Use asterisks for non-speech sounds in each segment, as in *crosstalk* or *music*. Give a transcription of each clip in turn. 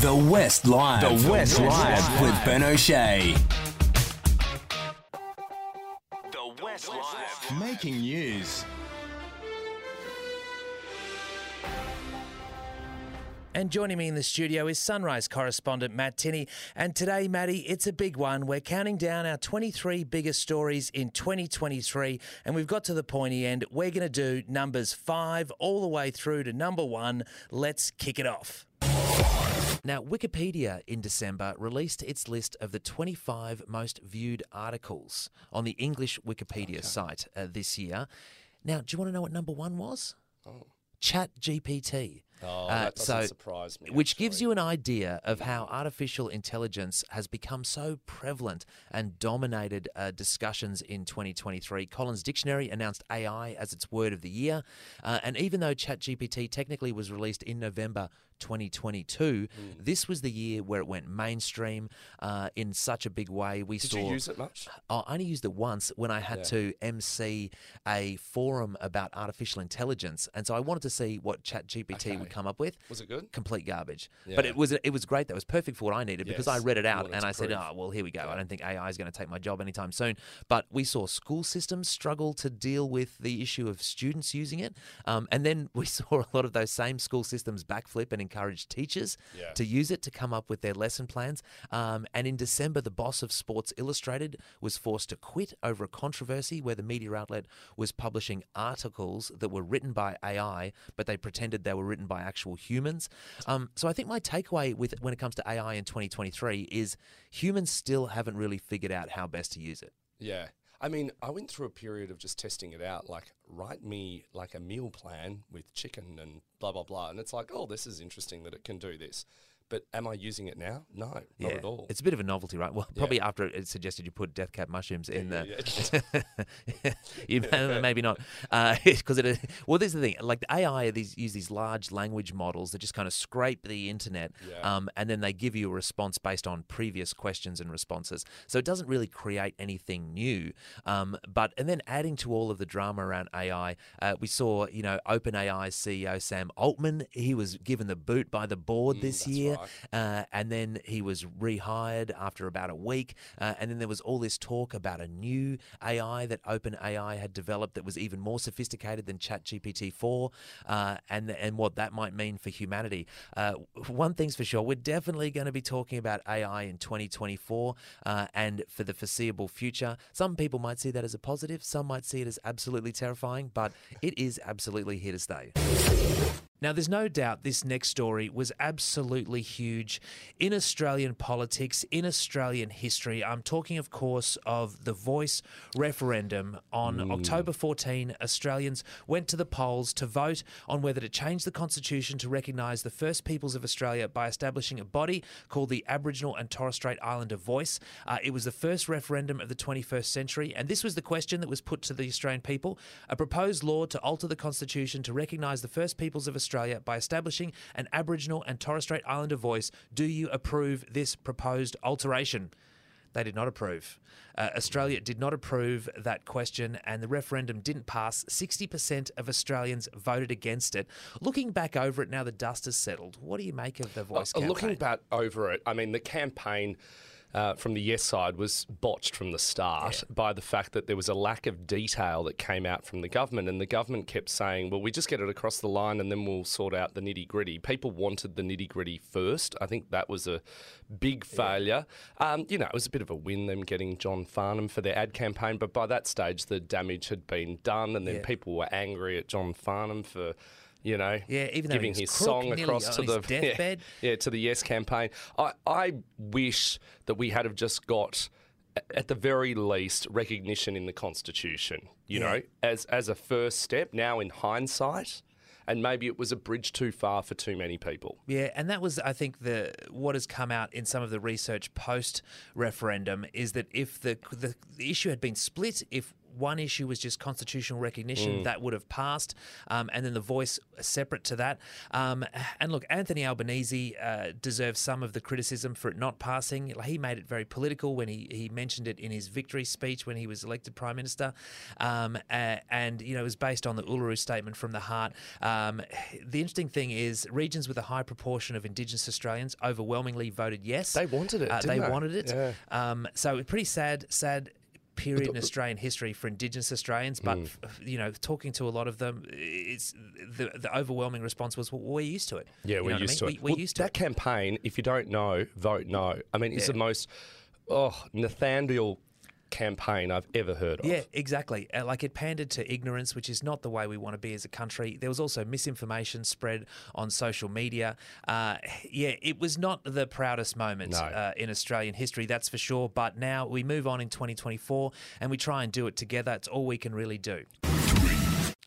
The West Live. The West Live with Ben O'Shea. The West Live. Making news. And joining me in the studio is Sunrise correspondent Matt Tinney. And today, Matty, it's a big one. We're counting down our 23 biggest stories in 2023, and we've got to the pointy end. We're going to do numbers five all the way through to number one. Let's kick it off. Now, Wikipedia in December released its list of the 25 most viewed articles on the English Wikipedia site uh, this year. Now, do you want to know what number one was? Oh. Chat GPT. Oh, Uh, that doesn't so- surprise me. Which gives you an idea of how artificial intelligence has become so prevalent and dominated uh, discussions in 2023. Collins Dictionary announced AI as its word of the year. Uh, and even though ChatGPT technically was released in November 2022, Hmm. this was the year where it went mainstream uh, in such a big way. We Did saw. you use it much? I only used it once when I had Yeah. to MC a forum about artificial intelligence, and so I wanted to see what ChatGPT would Okay. come up with. Was it good? Complete garbage, but it was it was great. That was perfect for what I needed because I read it out and I said, prove. "Oh well, here we go. I don't think AI is going to take my job anytime soon." But we saw school systems struggle to deal with the issue of students using it, um, and then we *laughs* saw a lot of those same school systems backflip and encourage teachers Yeah. to use it to come up with their lesson plans. Um, and in December, the boss of Sports Illustrated was forced to quit over a controversy where the media outlet was publishing articles that were written by AI, but they pretended they were written by actual humans. Um, so I think my takeaway with when it comes to AI in 2023 is humans still haven't really figured out how best to use it. Yeah. I mean, I went through a period of just testing it out. Like, write me like a meal plan with chicken and blah blah blah, and it's like, oh, this is interesting that it can do this. But am I using it now? No, not at all. It's a bit of a novelty, right? Well, probably after it suggested you put death cap mushrooms in yeah, the. *laughs* you maybe not, *laughs* because it. Well, this is the thing. Like the AI, these use these large language models that just kind of scrape the internet, Yeah. um, and then they give you a response based on previous questions and responses. So it doesn't really create anything new. Um, but and then adding to all of the drama around AI, uh, we saw you know OpenAI CEO Sam Altman. He was given the boot by the board this Mm, that's year. right. Uh, and then he was rehired after about a week. Uh, and then there was all this talk about a new AI that OpenAI had developed that was even more sophisticated than ChatGPT 4 uh, and, and what that might mean for humanity. Uh, one thing's for sure, we're definitely going to be talking about AI in 2024 uh, and for the foreseeable future. Some people might see that as a positive, some might see it as absolutely terrifying, but it is absolutely here to stay. Now, there's no doubt this next story was absolutely huge in Australian politics, in Australian history. I'm talking, of course, of the Voice referendum on October 14. Australians went to the polls to vote on whether to change the constitution to recognise the First Peoples of Australia by establishing a body called the Aboriginal and Torres Strait Islander Voice. Uh, it was the first referendum of the 21st century, and this was the question that was put to the Australian people: a proposed law to alter the constitution to recognise the First Peoples of Australia by establishing an Aboriginal and Torres Strait Islander voice. Do you approve this proposed alteration? They did not approve. Uh, Australia did not approve that question, and the referendum didn't pass. 60% of Australians voted against it. Looking back over it now, the dust has settled. What do you make of the voice Uh, campaign? Looking back over it, I mean, the campaign uh, from the yes side was botched from the start by the fact that there was a lack of detail that came out from the government, and the government kept saying, "Well, we just get it across the line, and then we'll sort out the nitty gritty." People wanted the nitty gritty first. I think that was a big failure. Um, you know, it was a bit of a win them getting John Farnham for their ad campaign, but by that stage, the damage had been done, and then Yeah. people were angry at John Farnham for. You know, Yeah, even giving his crook, song across to the *laughs* yeah, deathbed. yeah, to the Yes campaign. I, I wish that we had have just got, at the very least, recognition in the Constitution, you Yeah. know, as, as a first step. Now, in hindsight, and maybe it was a bridge too far for too many people. Yeah, and that was, I think, the what has come out in some of the research post referendum is that if the, the the issue had been split, if one issue was just constitutional recognition that would have passed, um, and then the voice separate to that. Um, and look, Anthony Albanese uh, deserves some of the criticism for it not passing. He made it very political when he, he mentioned it in his victory speech when he was elected prime minister, um, and you know it was based on the Uluru Statement from the Heart. Um, the interesting thing is, regions with a high proportion of Indigenous Australians overwhelmingly voted yes. They wanted it, Uh, they they? wanted it. Yeah. Um, so pretty sad, sad period in Australian history for Indigenous Australians. But Mm. you know, talking to a lot of them, it's the the overwhelming response was, "Well, we're used to it." Yeah, You we're what I used mean? to it. We, are Well, used to that it. campaign. If you don't know, vote no. I mean, it's Yeah. the most oh Nathaniel campaign I've ever heard of. Yeah, exactly. Uh, like it pandered to ignorance, which is not the way we want to be as a country. There was also misinformation spread on social media. Uh, yeah, it was not the proudest moment No. uh, in Australian history, that's for sure. But now we move on in 2024 and we try and do it together. It's all we can really do.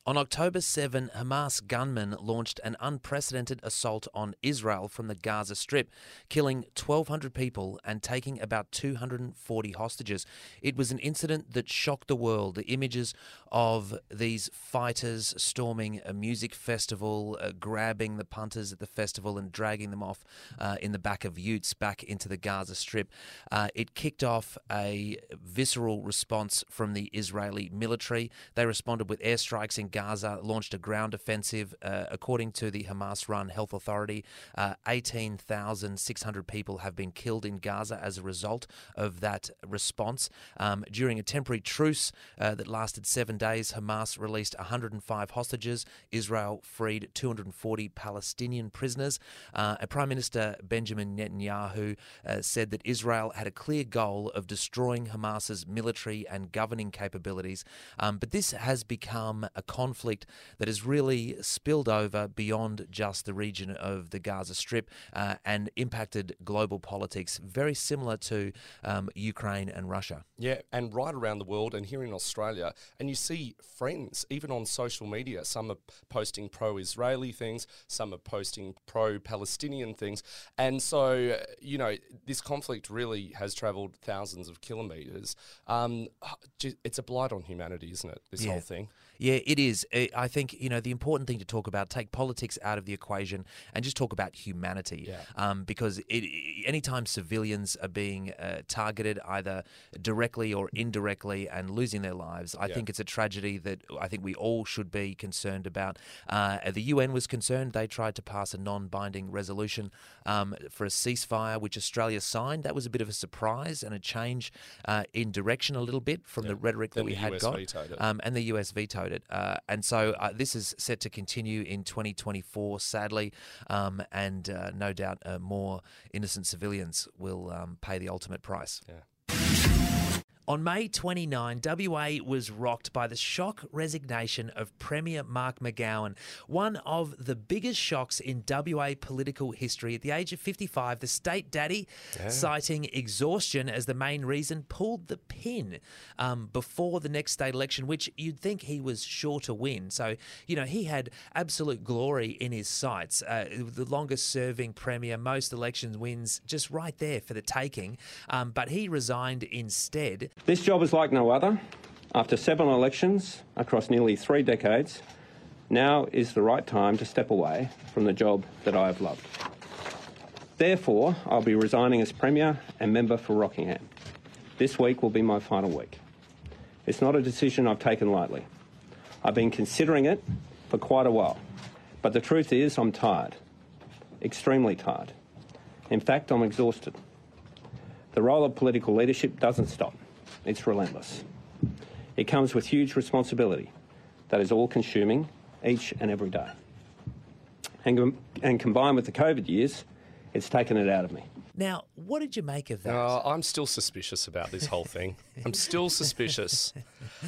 On October 7, Hamas gunmen launched an unprecedented assault on Israel from the Gaza Strip, killing 1,200 people and taking about 240 hostages. It was an incident that shocked the world. The images of these fighters storming a music festival, uh, grabbing the punters at the festival and dragging them off uh, in the back of utes back into the Gaza Strip. Uh, it kicked off a visceral response from the Israeli military. They responded with airstrikes in Gaza, launched a ground offensive. Uh, according to the Hamas run health authority, uh, 18,600 people have been killed in Gaza as a result of that response. Um, during a temporary truce uh, that lasted seven days, Hamas released 105 hostages. Israel freed 240 Palestinian prisoners. Uh, Prime Minister Benjamin Netanyahu uh, said that Israel had a clear goal of destroying Hamas's military and governing capabilities. Um, but this has become a conflict that has really spilled over beyond just the region of the Gaza Strip uh, and impacted global politics, very similar to um, Ukraine and Russia. Yeah, and right around the world and here in Australia, and you see friends, even on social media, some are posting pro Israeli things, some are posting pro Palestinian things. And so, you know, this conflict really has travelled thousands of kilometres. Um, it's a blight on humanity, isn't it? This Yeah. whole thing. Yeah, it is. I I think you know the important thing to talk about. Take politics out of the equation and just talk about humanity. Yeah. Um, because it, anytime civilians are being uh, targeted either directly or indirectly and losing their lives, I Yeah. think it's a tragedy that I think we all should be concerned about. Uh, the UN was concerned. They tried to pass a non-binding resolution um, for a ceasefire, which Australia signed. That was a bit of a surprise and a change uh, in direction a little bit from the rhetoric Then that we the had US got. vetoed it. Um, and the US vetoed it. Uh, and so uh, this is set to continue in 2024, sadly. Um, and uh, no doubt uh, more innocent civilians will um, pay the ultimate price. On May 29, WA was rocked by the shock resignation of Premier Mark McGowan, one of the biggest shocks in WA political history. At the age of 55, the state daddy, citing exhaustion as the main reason, pulled the pin um, before the next state election, which you'd think he was sure to win. So, you know, he had absolute glory in his sights. Uh, the longest serving Premier, most elections wins, just right there for the taking. Um, but he resigned instead. This job is like no other. After seven elections across nearly three decades, now is the right time to step away from the job that I have loved. Therefore, I'll be resigning as Premier and member for Rockingham. This week will be my final week. It's not a decision I've taken lightly. I've been considering it for quite a while. But the truth is, I'm tired. Extremely tired. In fact, I'm exhausted. The role of political leadership doesn't stop, it's relentless. It comes with huge responsibility that is all consuming each and every day. And, and combined with the COVID years, it's taken it out of me. Now, what did you make of that? Uh, I'm still suspicious about this whole thing. *laughs* *laughs* I'm still suspicious.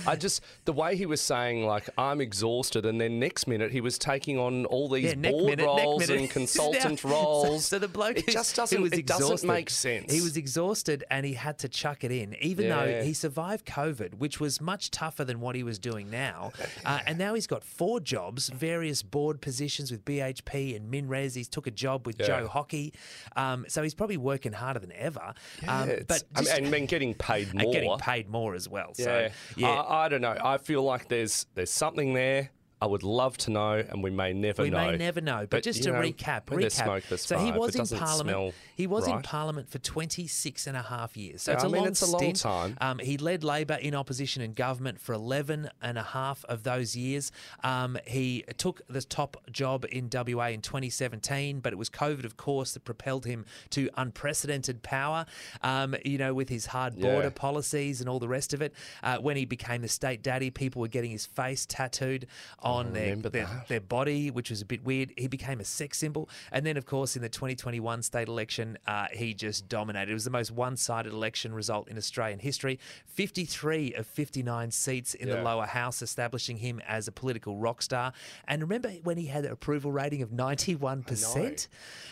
I just the way he was saying like I'm exhausted, and then next minute he was taking on all these Yeah, board minute, roles and *laughs* consultant Now- *laughs* roles. So, so the bloke it just doesn't was it doesn't make sense. He was exhausted and he had to chuck it in, even Yeah. though he survived COVID, which was much tougher than what he was doing now. Uh, and now he's got four jobs, various board positions with BHP and Minres. He's took a job with Yeah. Joe Hockey, um, so he's probably working harder than ever. um, but I mean, just- and then getting paid and more. getting paid more as well. Yeah, So yeah, I, I don't know. I feel like there's there's something there. I would love to know, and we may never we know. We may never know, but, just to know, recap, recap. so he was in Parliament. He was in. Parliament for 26 and a half years. So Yeah, it's a I mean, long it's a long stint. time. Um, he led Labor in opposition and government for 11 and a half of those years. Um, he took the top job in WA in 2017, but it was COVID, of course, that propelled him to unprecedented power. Um, you know, with his hard border Yeah. policies and all the rest of it. Uh, when he became the state daddy, people were getting his face tattooed on their, their, their body, which was a bit weird. He became a sex symbol. And then, of course, in the 2021 state election, uh, he just dominated. It was the most one sided election result in Australian history 53 of 59 seats in the lower house, establishing him as a political rock star. And remember when he had an approval rating of 91%?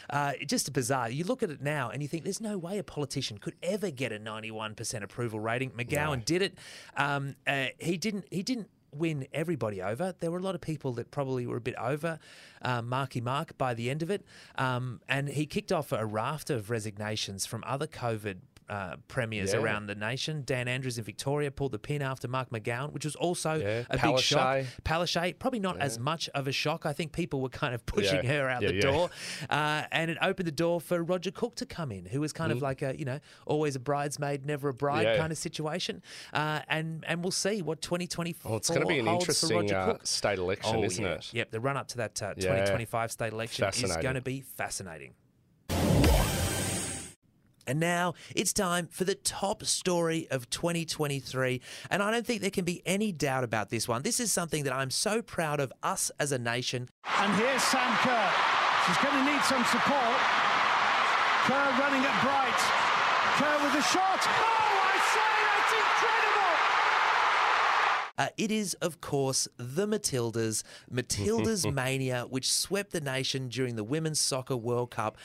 Uh, just bizarre. You look at it now and you think there's no way a politician could ever get a 91% approval rating. McGowan did it. Um, uh, he didn't. He didn't win everybody over. There were a lot of people that probably were a bit over uh, Marky Mark by the end of it. Um, and he kicked off a raft of resignations from other COVID. Uh, premiers Yeah. around the nation. Dan Andrews in Victoria pulled the pin after Mark McGowan, which was also Yeah. a big shock. Palaszczuk. Palaszczuk, probably not as much of a shock. I think people were kind of pushing Yeah. her out Yeah, the yeah. door, uh, and it opened the door for Roger Cook to come in, who was kind of like a you know always a bridesmaid, never a bride Mm. Yeah. kind of situation. Uh, and and we'll see what 2024 Well, it's going to be an interesting Roger uh, Cook. state election, Oh, isn't yeah. it? Yep, the run up to that uh, Yeah. 2025 state election is going to be fascinating. And now it's time for the top story of 2023. And I don't think there can be any doubt about this one. This is something that I'm so proud of us as a nation. And here's Sam Kerr. She's going to need some support. Kerr running at Bright. Kerr with a shot. Oh, I say, that's incredible! Uh, it is, of course, the Matildas, Matildas *laughs* Mania, which swept the nation during the Women's Soccer World Cup.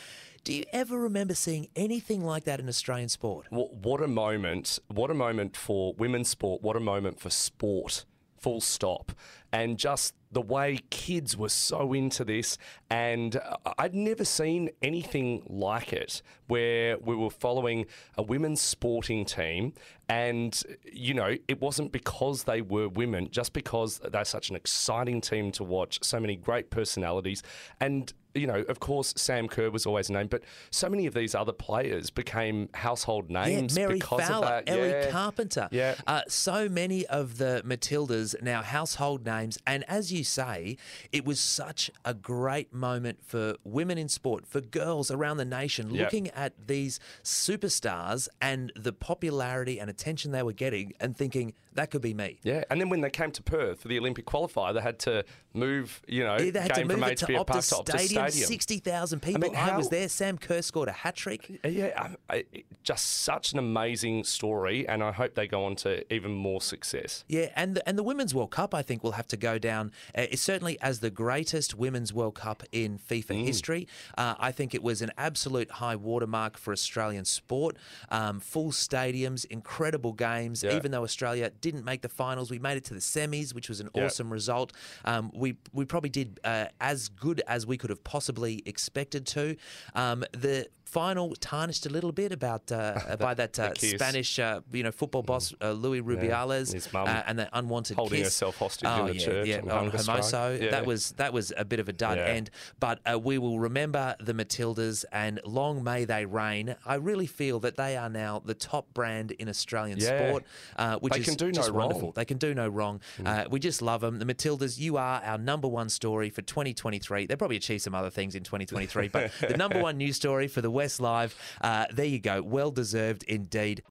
Do you ever remember seeing anything like that in Australian sport? What, a moment! What a moment for women's sport! What a moment for sport! Full stop. And just the way kids were so into this, and uh, I'd never seen anything like it, where we were following a women's sporting team, and you know, it wasn't because they were women, just because they're such an exciting team to watch, so many great personalities, and you know, of course, Sam Kerr was always a name, but so many of these other players became household names yeah, Mary because Fowler, of that. Ellie yeah. Carpenter. Yeah. Uh, so many of the Matildas now household names. And as you say, it was such a great moment for women in sport, for girls around the nation, Yeah. looking at these superstars and the popularity and attention they were getting and thinking, that could be me. Yeah, and then when they came to Perth for the Olympic qualifier, they had to move, you know, Yeah, They had to game move from it to Optus to Stadium, Stadium. 60,000 people. mean, I was there. Sam Kerr scored a hat trick. Yeah, um, I, just such an amazing story, and I hope they go on to even more success. Yeah, and the, and the Women's World Cup, I think, will have to go down uh, certainly as the greatest Women's World Cup in FIFA Mm. history. Uh, I think it was an absolute high watermark for Australian sport. Um, full stadiums, incredible games. Yeah. Even though Australia didn't make the finals, we made it to the semis, which was an Yeah. awesome result. Um, we we we probably did uh, as good as we could have possibly expected to. Um, the final tarnished a little bit about uh, *laughs* by that uh. Spanish uh, you know football boss uh, Louis Rubiales mum uh, and the unwanted holding kiss. herself hostage oh, in the yeah, church yeah, on strike. Hermoso. Yeah. That was that was a bit of a dud Yeah. end, but uh, we will remember the Matildas and long may they reign. I really feel that they are now the top brand in Australian Yeah. sport, uh, which They is can do no just wonderful. wrong. Mm. They can do no wrong. Uh, we just love them. The Matildas, you are our number one story for 2023. They'll probably achieve some other things in 2023, but *laughs* the number one news story for the West Live. Uh, there you go. Well deserved indeed.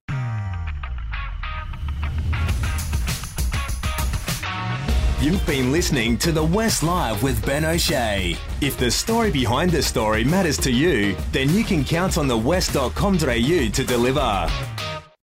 You've been listening to The West Live with Ben O'Shea. If the story behind the story matters to you, then you can count on the west.com.au to deliver.